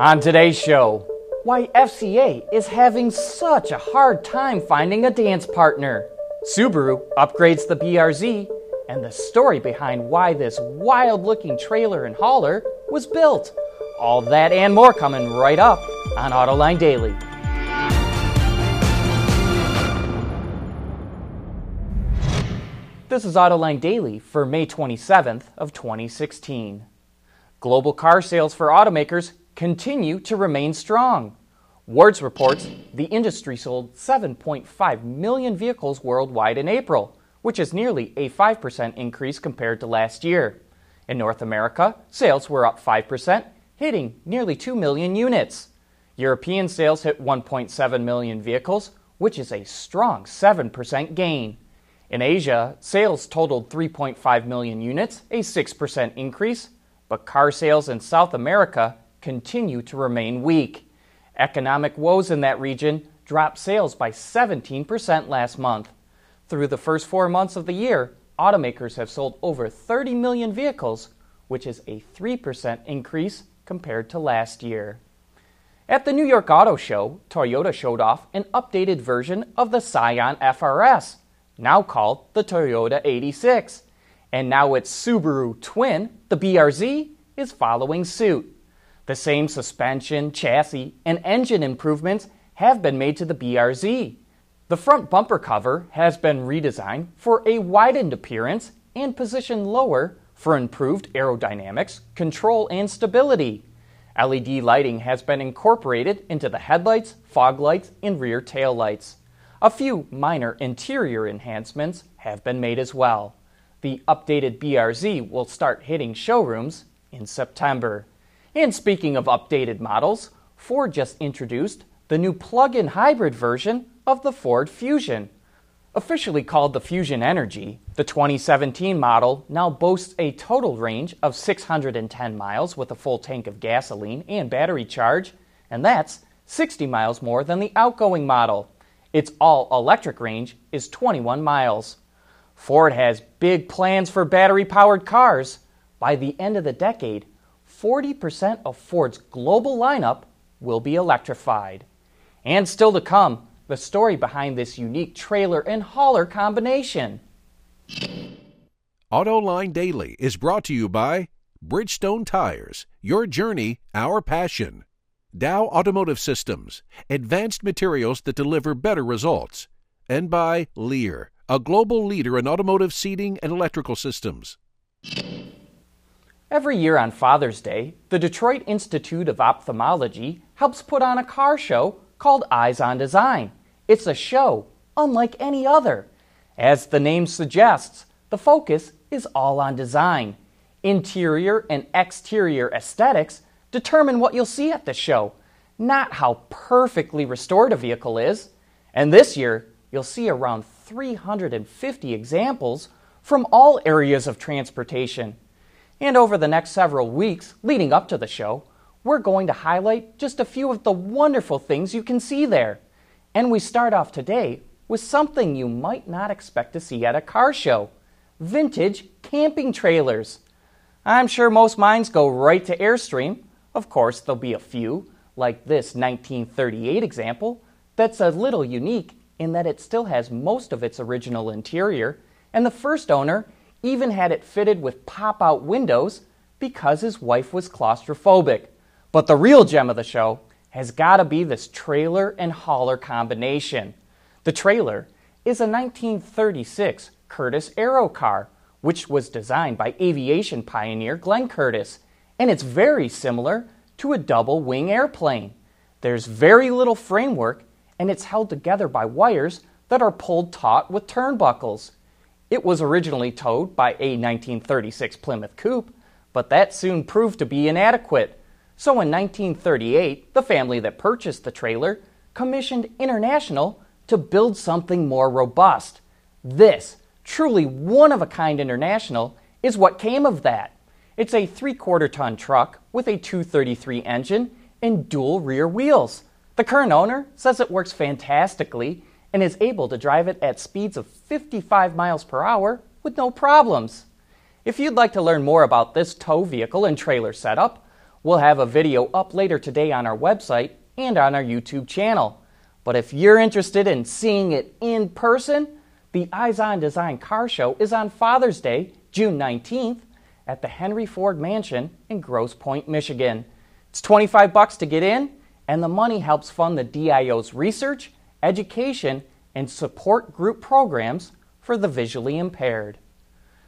On today's show, why FCA is having such a hard time finding a dance partner. Subaru upgrades the BRZ, and the story behind why this wild looking trailer and hauler was built. All that and more coming right up on Autoline Daily. This is Autoline Daily for May 27th of 2016. Global car sales for automakers continue to remain strong. Wards reports the industry sold 7.5 million vehicles worldwide in April, which is nearly a 5% increase compared to last year. In North America, sales were up 5%, hitting nearly 2 million units. European sales hit 1.7 million vehicles, which is a strong 7% gain. In Asia, sales totaled 3.5 million units, a 6% increase, but car sales in South America continue to remain weak. Economic woes in that region dropped sales by 17% last month. Through the first four months of the year, automakers have sold over 30 million vehicles, which is a 3% increase compared to last year. At the New York Auto Show, Toyota showed off an updated version of the Scion FRS, now called the Toyota 86. And now its Subaru twin, the BRZ, is following suit. The same suspension, chassis, and engine improvements have been made to the BRZ. The front bumper cover has been redesigned for a widened appearance and positioned lower for improved aerodynamics, control, and stability. LED lighting has been incorporated into the headlights, fog lights, and rear tail lights. A few minor interior enhancements have been made as well. The updated BRZ will start hitting showrooms in September. And speaking of updated models, Ford just introduced the new plug in hybrid version of the Ford Fusion. Officially called the Fusion Energi, the 2017 model now boasts a total range of 610 miles with a full tank of gasoline and battery charge, and that's 60 miles more than the outgoing model. Its all electric range is 21 miles. Ford has big plans for battery powered cars. By the end of the decade, 40% of Ford's global lineup will be electrified. And still to come, the story behind this unique trailer and hauler combination. AutoLine Daily is brought to you by Bridgestone Tires, your journey, our passion. Dow Automotive Systems, advanced materials that deliver better results, and by Lear, a global leader in automotive seating and electrical systems. Every year on Father's Day, the Detroit Institute of Ophthalmology helps put on a car show called Eyes on Design. It's a show unlike any other. As the name suggests, the focus is all on design. Interior and exterior aesthetics determine what you'll see at the show, not how perfectly restored a vehicle is. And this year, you'll see around 350 examples from all areas of transportation. And over the next several weeks leading up to the show, we're going to highlight just a few of the wonderful things you can see there. And we start off today with something you might not expect to see at a car show vintage camping trailers. I'm sure most minds go right to Airstream, of course, there'll be a few, like this 1938 example, that's a little unique in that it still has most of its original interior, and the first owner even had it fitted with pop out windows because his wife was claustrophobic. But the real gem of the show has got to be this trailer and hauler combination. The trailer is a 1936 Curtiss Aero car, which was designed by aviation pioneer Glenn Curtiss and it's very similar to a double wing airplane. There's very little framework, and it's held together by wires that are pulled taut with turnbuckles. It was originally towed by a 1936 Plymouth Coupe, but that soon proved to be inadequate. So in 1938, the family that purchased the trailer commissioned International to build something more robust. This, truly one of a kind International, is what came of that. It's a three quarter ton truck with a 233 engine and dual rear wheels. The current owner says it works fantastically and is able to drive it at speeds of 55 miles per hour with no problems. If you'd like to learn more about this tow vehicle and trailer setup, We'll have a video up later today on our website and on our YouTube channel. But if you're interested in seeing it in person, the Eyes on Design Car Show is on Father's Day, June 19th, at the Henry Ford Mansion in Grosse Pointe, Michigan. It's 25 bucks to get in, and the money helps fund the DIO's research, education, and support group programs for the visually impaired.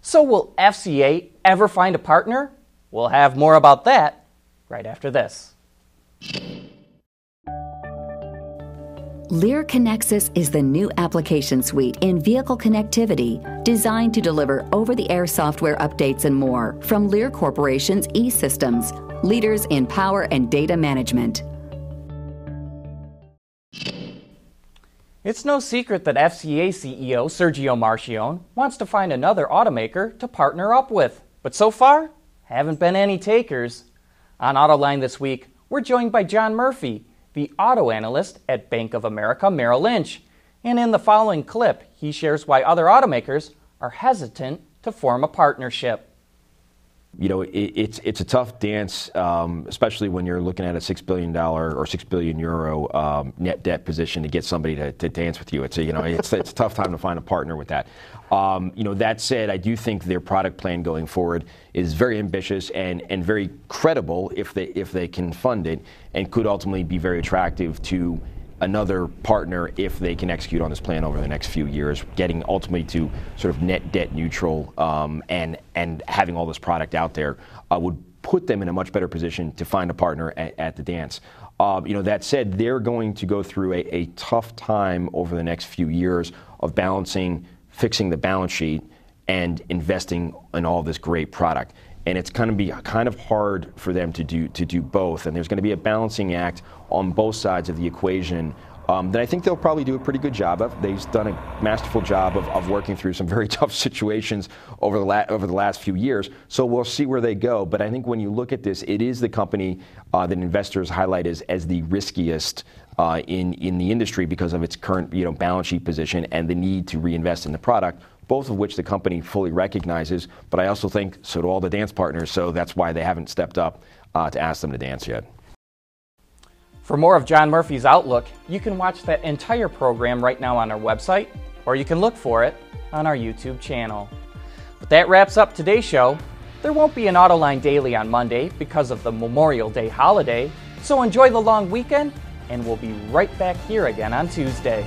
So, will FCA ever find a partner? We'll have more about that right after this. Lear Connexus is the new application suite in vehicle connectivity designed to deliver over the air software updates and more from Lear Corporation's e systems, leaders in power and data management. It's no secret that FCA CEO Sergio Marchionne wants to find another automaker to partner up with, but so far, haven't been any takers. On Autoline this week, we're joined by John Murphy, the auto analyst at Bank of America Merrill Lynch. And in the following clip, he shares why other automakers are hesitant to form a partnership you know, it, it's it's a tough dance, um, especially when you're looking at a six billion dollar or six billion euro um, net debt position to get somebody to, to dance with you. It's a, you know, it's it's a tough time to find a partner with that. Um, you know, that said, I do think their product plan going forward is very ambitious and and very credible if they if they can fund it, and could ultimately be very attractive to another partner if they can execute on this plan over the next few years, getting ultimately to sort of net debt neutral um, and and having all this product out there uh, would put them in a much better position to find a partner at, at the dance. Uh, you know, that said, they're going to go through a, a tough time over the next few years of balancing, fixing the balance sheet, and investing in all this great product and it's going to be kind of hard for them to do to do both. And there's going to be a balancing act on both sides of the equation um, that I think they'll probably do a pretty good job of. They've done a masterful job of, of working through some very tough situations over the, la- over the last few years. So we'll see where they go. But I think when you look at this, it is the company uh, that investors highlight as, as the riskiest uh, in, in the industry because of its current you know, balance sheet position and the need to reinvest in the product both of which the company fully recognizes. But I also think so do all the dance partners, so that's why they haven't stepped up uh, to ask them to dance yet. For more of John Murphy's Outlook, you can watch that entire program right now on our website, or you can look for it on our YouTube channel. But that wraps up today's show. There won't be an Autoline Daily on Monday because of the Memorial Day holiday, so enjoy the long weekend, and we'll be right back here again on Tuesday.